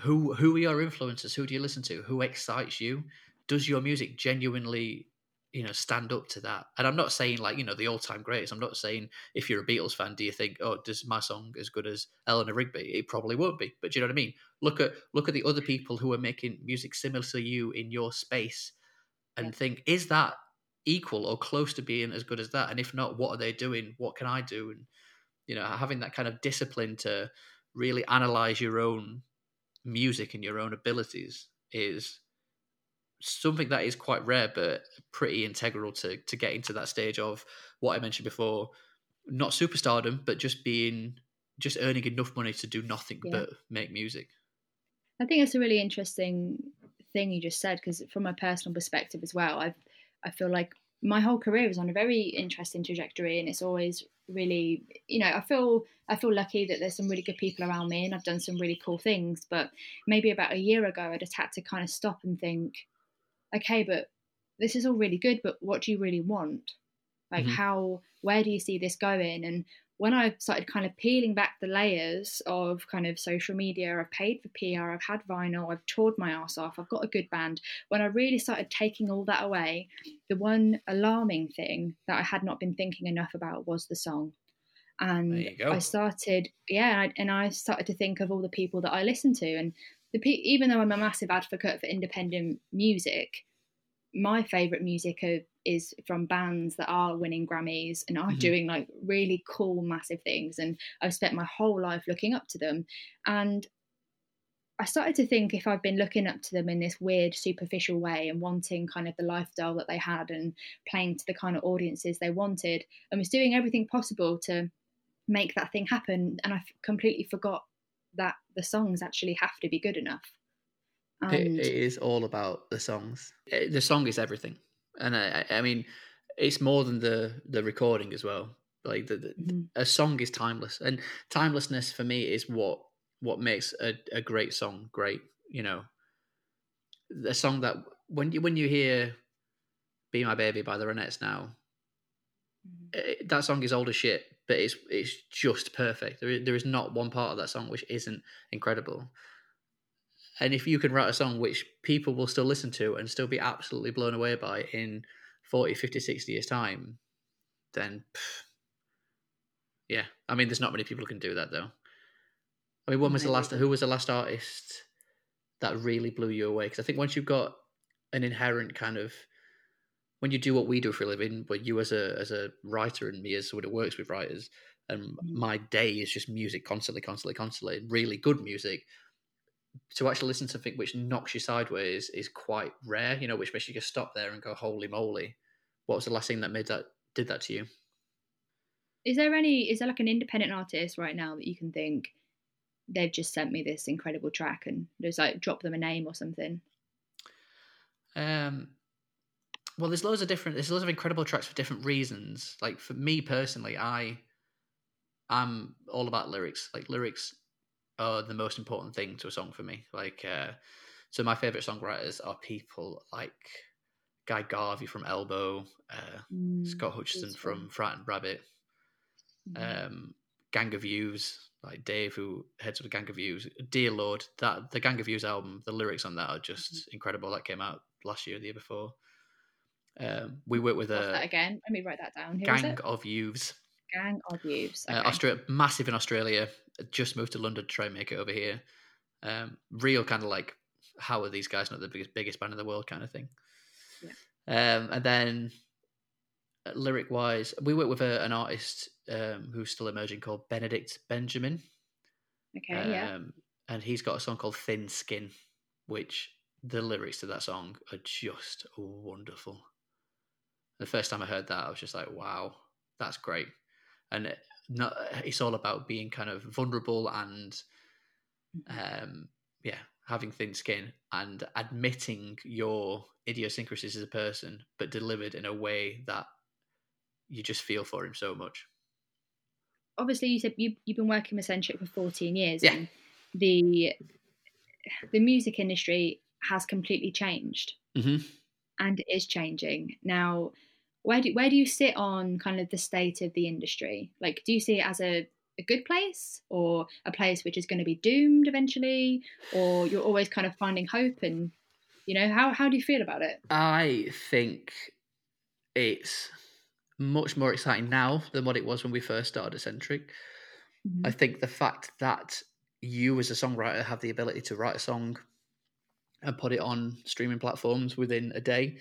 who who are your influencers? Who do you listen to? Who excites you? Does your music genuinely, you know stand up to that. And i'm not saying like you know the all-time greats. I'm not saying if you're a beatles fan do you think oh does my song as good as eleanor rigby? It probably won't be but do you know what i mean? Look at look at the other people who are making music similar to you in your space and think is that equal or close to being as good as that? And if not what are they doing? What can i do? And you know having that kind of discipline to really analyze your own music and your own abilities is something that is quite rare but pretty integral to to getting to that stage of what I mentioned before, not superstardom, but just being just earning enough money to do nothing yeah. but make music. I think that's a really interesting thing you just said because from a personal perspective as well, I I feel like my whole career is on a very interesting trajectory and it's always really you know i feel i feel lucky that there's some really good people around me and i've done some really cool things but maybe about a year ago i just had to kind of stop and think okay, but this is all really good, but what do you really want? Like, mm-hmm. how, where do you see this going? And when I started kind of peeling back the layers of kind of social media, I've paid for PR, I've had vinyl, I've toured my ass off, I've got a good band. When I really started taking all that away, the one alarming thing that I had not been thinking enough about was the song. And I started, yeah, and I, and I started to think of all the people that I listen to. And the even though I'm a massive advocate for independent music, my favorite music are, is from bands that are winning Grammys and are mm-hmm. doing like really cool, massive things. And I've spent my whole life looking up to them. And I started to think if I've been looking up to them in this weird, superficial way and wanting kind of the lifestyle that they had and playing to the kind of audiences they wanted and was doing everything possible to make that thing happen. And I completely forgot that the songs actually have to be good enough. And... It, it is all about the songs. Eh, the song is everything, and I, I mean, it's more than the the recording as well. Like the, the mm-hmm. a song is timeless, and timelessness for me is what what makes a, a great song great. You know, the song that when you when you hear "Be My Baby" by the Ronettes now, mm-hmm. it, eh, that song is old as shit, but it's it's just perfect. There is, there is not one part of that song which isn't incredible. And if you can write a song which people will still listen to and still be absolutely blown away by in 40, 50, 60 years' time, then pff, yeah. I mean, there's not many people who can do that though. I mean, when was the last? Who was the last artist that really blew you away? Because I think once you've got an inherent kind of when you do what we do for a living, where you as a as a writer and me as someone who works with writers, and mm-hmm. my day is just music constantly, constantly, constantly, really good music. To actually listen to something which knocks you sideways is quite rare, you know, which makes you just stop there and go, "Holy moly!" What was the last thing that made that did that to you? Is there any? Is there like an independent artist right now that you can think they've just sent me this incredible track and just like drop them a name or something? Um, well, there's loads of different. There's loads of incredible tracks for different reasons. Like for me personally, I I'm all about lyrics. Like lyrics are the most important thing to a song for me. Like uh, so, my favorite songwriters are people like Guy Garvey from Elbow, uh, mm, Scott Hutchison from Frightened Rabbit, mm. um, Gang of Youths, like Dave who heads of the Gang of Youths. Dear Lord, that the Gang of Youths album, the lyrics on that are just mm. incredible. That came out last year, the year before. Um, we work with a again. Let me write that down. Who gang of youths. Gang of youths. Uh, okay. Uh, Australia, massive in Australia. Just moved to London to try and make it over here. Um, real kind of like, how are these guys not the biggest biggest band in the world kind of thing. Yeah. Um, and then uh, lyric wise, we work with a, an artist um, who's still emerging called Benedict Benjamin. Okay. Um, yeah. And he's got a song called Thin Skin, which the lyrics to that song are just wonderful the first time I heard that, I was just like, wow, that's great. And it, not, it's all about being kind of vulnerable and, um, yeah, having thin skin and admitting your idiosyncrasies as a person, but delivered in a way that you just feel for him so much. Obviously, you said you, you've been working with Sentric for 14 years. Yeah. And the the music industry has completely changed. Mm-hmm. And is changing. Now, where do where do you sit on kind of the state of the industry? Like, do you see it as a a good place or a place which is going to be doomed eventually, or you're always kind of finding hope and you know how how do you feel about it? I think it's much more exciting now than what it was when we first started Sentric. Mhm. I think the fact that you as a songwriter have the ability to write a song and put it on streaming platforms within a day,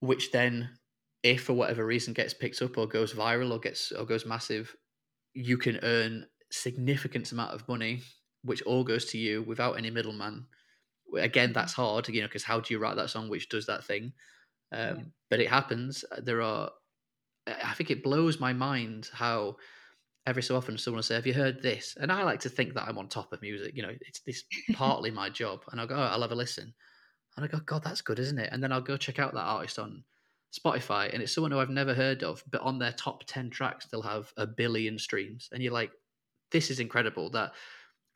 which then, if for whatever reason gets picked up or goes viral or gets or goes massive, you can earn significant amount of money, which all goes to you without any middleman. Again, that's hard, you know, because how do you write that song which does that thing? Um, Yeah. But it happens. There are, I think it blows my mind how every so often someone will say, "Have you heard this?" And I like to think that I'm on top of music. You know, it's this partly my job, and I'll go, oh, "I'll have a listen," and I go, "God, that's good, isn't it?" And then I'll go check out that artist on Spotify, and it's someone who I've never heard of, but on their top ten tracks, they'll have a billion streams, and you're like, "This is incredible!" That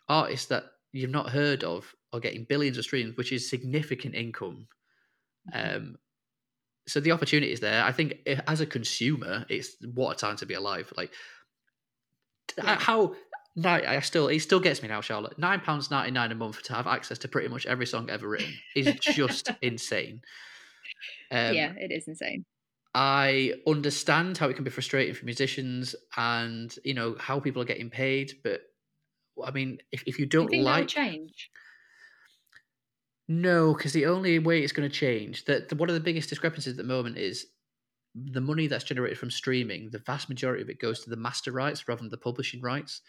artists that you've not heard of are getting billions of streams, which is significant income. Um, so the opportunity is there. I think i- as a consumer, it's what a time to be alive. Like Yeah. how no, I still it still gets me now, Charlotte. Nine pounds ninety nine a month to have access to pretty much every song ever written is just insane. Um, yeah, it is insane. I understand how it can be frustrating for musicians and you know how people are getting paid, but I mean, if, if you Do you don't think like change? No, because the only way it's going to change that one of the biggest discrepancies at the moment is the money that's generated from streaming. The vast majority of it goes to the master rights rather than the publishing rights.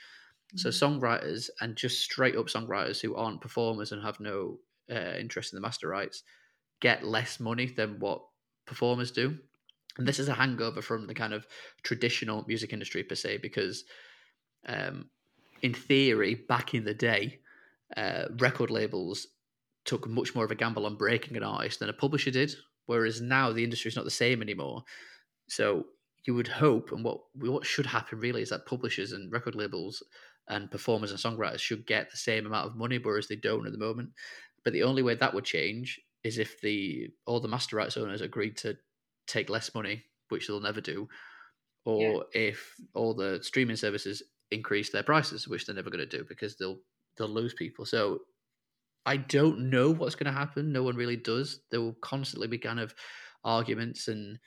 So Mhm. songwriters and just straight up songwriters who aren't performers and have no uh, interest in the master rights get less money than what performers do. And this is a hangover from the kind of traditional music industry per se, because um, in theory, back in the day, uh, record labels took much more of a gamble on breaking an artist than a publisher did. Whereas now the industry is not the same anymore. So you would hope, and what what should happen really is that publishers and record labels and performers and songwriters should get the same amount of money, whereas they don't at the moment. But the only way that would change is if the all the master rights owners agreed to take less money, which they'll never do, or if all the streaming services increase their prices, which they're never going to do because they'll they'll lose people. So I don't know what's going to happen. No one really does. There will constantly be kind of arguments and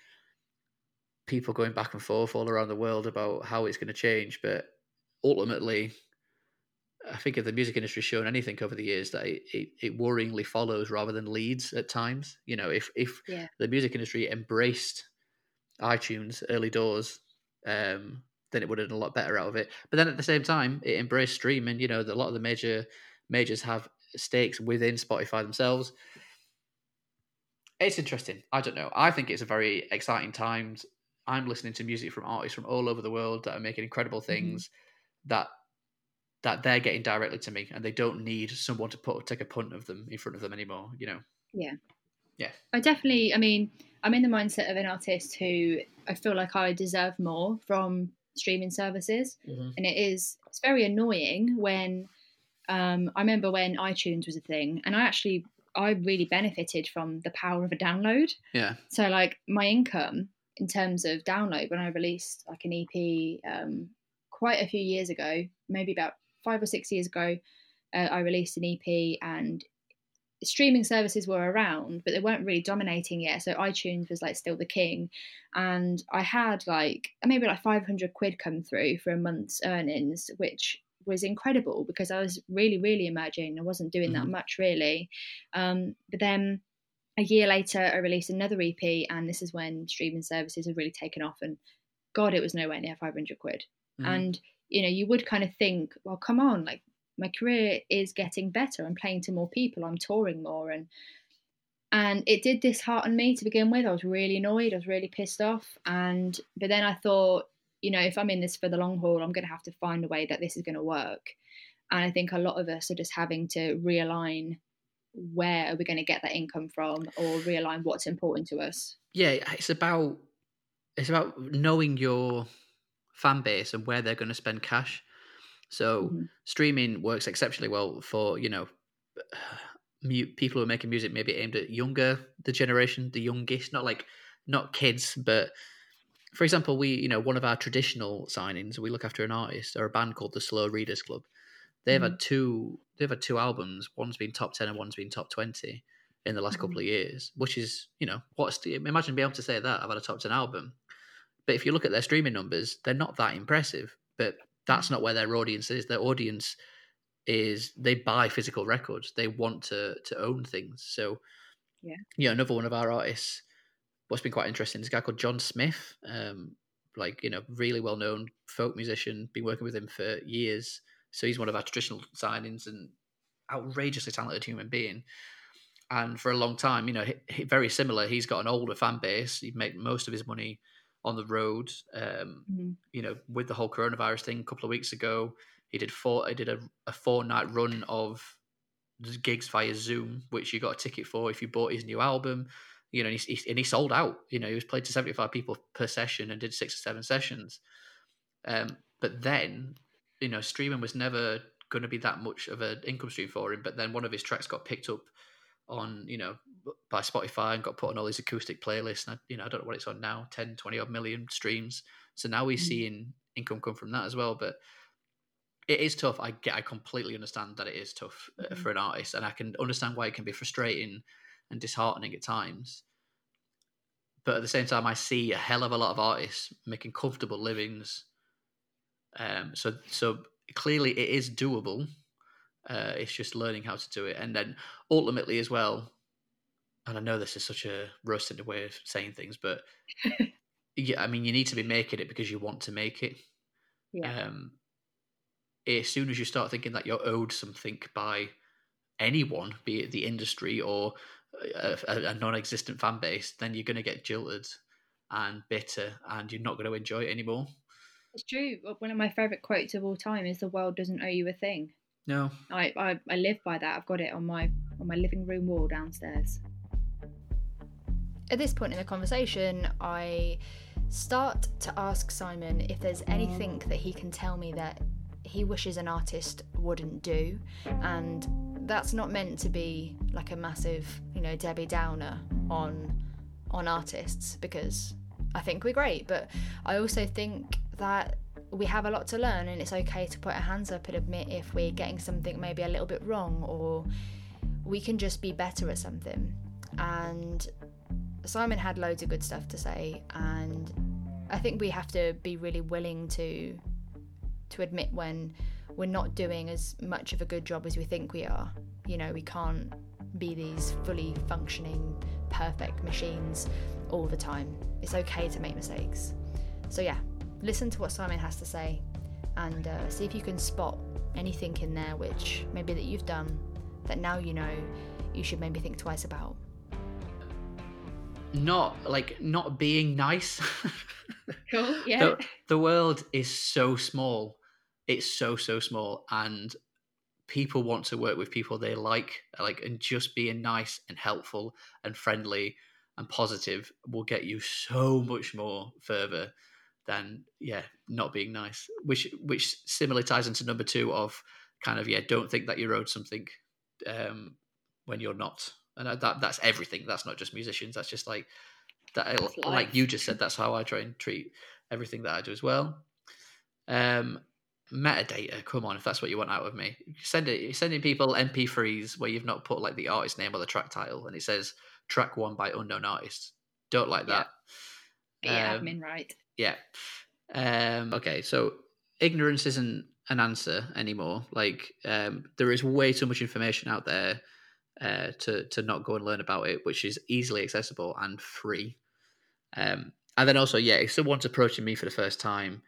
people going back and forth all around the world about how it's going to change. But ultimately, I think if the music industry has shown anything over the years, that it, it, it worryingly follows rather than leads at times. You know, if if Yeah. the music industry embraced iTunes early doors, um, then it would have done a lot better out of it. But then at the same time, it embraced streaming. You know, that a lot of the major majors have stakes within Spotify themselves. It's interesting. I don't know. I think it's a very exciting times. I'm listening to music from artists from all over the world that are making incredible things that that they're getting directly to me, and they don't need someone to put take a punt of them in front of them anymore. You know. Yeah. Yeah. I definitely, I mean, I'm in the mindset of an artist who I feel like I deserve more from streaming services. And it is, it's very annoying when, um, I remember when iTunes was a thing, and I actually, I really benefited from the power of a download. Yeah. So, like, my income in terms of download when I released like an EP um, quite a few years ago, maybe about five or six years ago, uh, I released an EP and streaming services were around, but they weren't really dominating yet. So iTunes was like still the king. And I had like maybe like 500 quid come through for a month's earnings, which was incredible because I was really, really emerging. I wasn't doing that Mhm. much really. Um, but then a year later, I released another EP, and this is when streaming services have really taken off. And God, it was nowhere near 500 quid. Mhm. And, you know, you would kind of think, well, come on, like my career is getting better. I'm playing to more people, I'm touring more. And, and it did dishearten me to begin with. I was really annoyed, I was really pissed off. And, but then I thought, you know, if I'm in this for the long haul, I'm going to have to find a way that this is going to work. And I think a lot of us are just having to realign where are we going to get that income from or realign what's important to us. yeah, it's about it's about knowing your fan base and where they're going to spend cash. So Mhm. streaming works exceptionally well for you know people who are making music maybe aimed at younger the generation, the youngest, not like not kids, but for example, we you know one of our traditional signings, we look after an artist or a band called the Slow Readers Club. They've had two they've had two albums. One's been top ten and one's been top twenty. in the last mm-hmm. couple of years, which is, you know, what's the, imagine being able to say that I've had a top 10 album. But if you look at their streaming numbers, they're not that impressive. But that's not where their audience is. Their audience is they buy physical records. They want to to own things. So yeah, yeah. Another one of our artists. What's been quite interesting is a guy called John Smith. Um, like you know, really well known folk musician. Been working with him for years. So he's one of our traditional signings and outrageously talented human being. And for a long time, you know, he, he, very similar. He's got an older fan base. He made most of his money on the road. Um, mm-hmm. You know, with the whole coronavirus thing a couple of weeks ago, he did four. He did a, a four night run of gigs via Zoom, which you got a ticket for if you bought his new album. You know, and he, and he sold out. You know, he was played to seventy five people per session and did six or seven sessions. Um, but then, you know, streaming was never going to be that much of an income stream for him. But then one of his tracks got picked up on, you know, by Spotify and got put on all these acoustic playlists. And I, you know, I don't know what it's on now, 10, 20 odd million streams. So now we're mm-hmm. seeing income come from that as well. But it is tough. I get, I completely understand that it is tough mm-hmm. for an artist, and I can understand why it can be frustrating and disheartening at times. But at the same time, I see a hell of a lot of artists making comfortable livings. Um, so so clearly it is doable. Uh, it's just learning how to do it, and then ultimately as well. And I know this is such a roasted way of saying things, but yeah, I mean, you need to be making it because you want to make it. Yeah. Um, as soon as you start thinking that you're owed something by anyone, be it the industry or a, a non-existent fan base, then you're going to get jilted and bitter, and you're not going to enjoy it anymore. It's true. One of my favorite quotes of all time is "The world doesn't owe you a thing." No, I, I, I live by that. I've got it on my on my living room wall downstairs. At this point in the conversation, I start to ask Simon if there's anything that he can tell me that he wishes an artist wouldn't do. And that's not meant to be like a massive, you know, Debbie Downer on on artists because I think we're great, but I also think that we have a lot to learn and it's okay to put our hands up and admit if we're getting something maybe a little bit wrong or we can just be better at something. And Simon had loads of good stuff to say and I think we have to be really willing to to admit when we're not doing as much of a good job as we think we are. You know, we can't be these fully functioning, perfect machines all the time. It's okay to make mistakes. So, yeah, listen to what Simon has to say and uh, see if you can spot anything in there which maybe that you've done that now you know you should maybe think twice about. Not like not being nice. cool, yeah. The, the world is so small it's so so small and people want to work with people they like like and just being nice and helpful and friendly and positive will get you so much more further than yeah not being nice which which similarly ties into number two of kind of yeah don't think that you're owed something um when you're not and that that's everything that's not just musicians that's just like that like you just said that's how i try and treat everything that i do as well um metadata. Come on, if that's what you want out of me, send it. You're sending people MP3s where you've not put like the artist name or the track title, and it says track one by unknown artist. Don't like that. Yeah, um, admin right. Yeah. Um, okay, so ignorance isn't an answer anymore. Like um, there is way too much information out there uh, to to not go and learn about it, which is easily accessible and free. Um, and then also, yeah, if someone's approaching me for the first time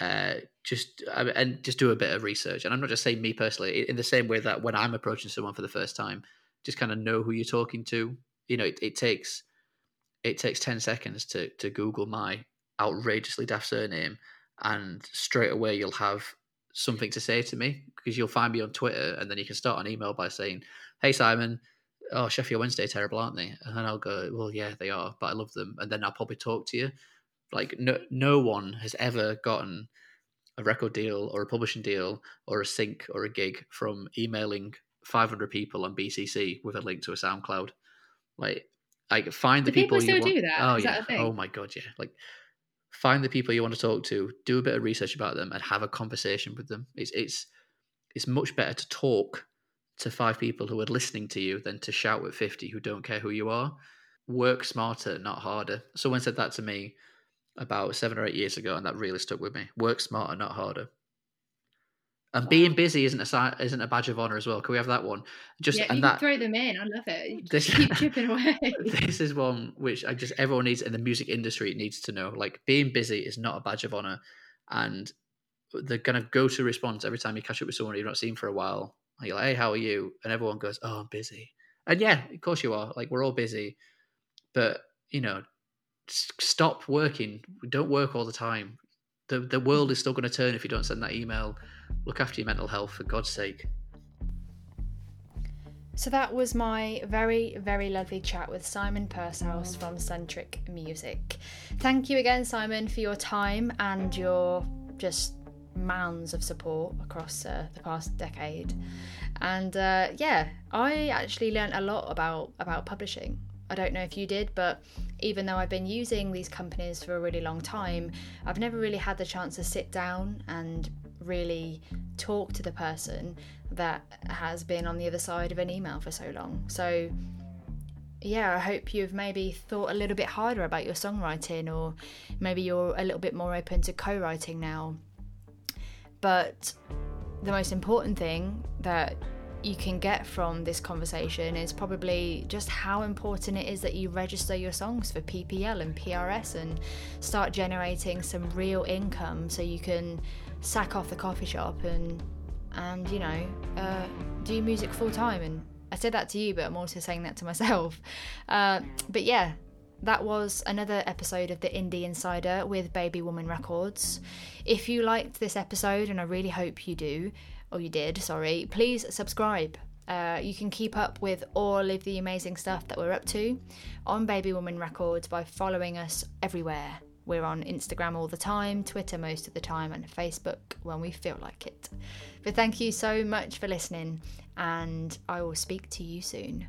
uh, just and just do a bit of research. And I'm not just saying me personally, in the same way that when I'm approaching someone for the first time, just kind of know who you're talking to. You know, it, it takes it takes ten seconds to to Google my outrageously daft surname, and straight away you'll have something to say to me because you'll find me on Twitter, and then you can start an email by saying, "Hey Simon." Oh, Sheffield Wednesday terrible, aren't they? And then I'll go, well, yeah, they are, but I love them. And then I'll probably talk to you like no no one has ever gotten a record deal or a publishing deal or a sync or a gig from emailing 500 people on BCC with a link to a SoundCloud. Like, like find the do people, people you want. Do that? Oh Is yeah. That oh my god, yeah. Like, find the people you want to talk to, do a bit of research about them, and have a conversation with them. It's it's it's much better to talk to five people who are listening to you than to shout at 50 who don't care who you are. Work smarter, not harder. Someone said that to me about seven or eight years ago, and that really stuck with me. Work smarter, not harder. And wow. being busy isn't a isn't a badge of honor as well. Can we have that one? Just yeah, and that throw them in. I love it. This, keep chipping away. this is one which I just everyone needs in the music industry needs to know. Like being busy is not a badge of honor, and the kind of go to response every time you catch up with someone you've not seen for a while. You're like, "Hey, how are you?" And everyone goes, "Oh, I'm busy." And yeah, of course you are. Like we're all busy, but you know, stop working. Don't work all the time. The the world is still going to turn if you don't send that email look after your mental health for God's sake. So that was my very, very lovely chat with Simon Pursehouse from Sentric Music. Thank you again, Simon, for your time and your just mounds of support across uh, the past decade. And uh, yeah, I actually learned a lot about about publishing. I don't know if you did, but even though I've been using these companies for a really long time, I've never really had the chance to sit down and really talk to the person that has been on the other side of an email for so long. So, yeah, I hope you've maybe thought a little bit harder about your songwriting, or maybe you're a little bit more open to co writing now. But the most important thing that you can get from this conversation is probably just how important it is that you register your songs for PPL and PRS and start generating some real income so you can sack off the coffee shop and and you know uh, do music full time and I said that to you but I'm also saying that to myself uh, but yeah that was another episode of the Indie Insider with Baby Woman Records. If you liked this episode, and I really hope you do, or you did, sorry, please subscribe. Uh, you can keep up with all of the amazing stuff that we're up to on Baby Woman Records by following us everywhere. We're on Instagram all the time, Twitter most of the time, and Facebook when we feel like it. But thank you so much for listening, and I will speak to you soon.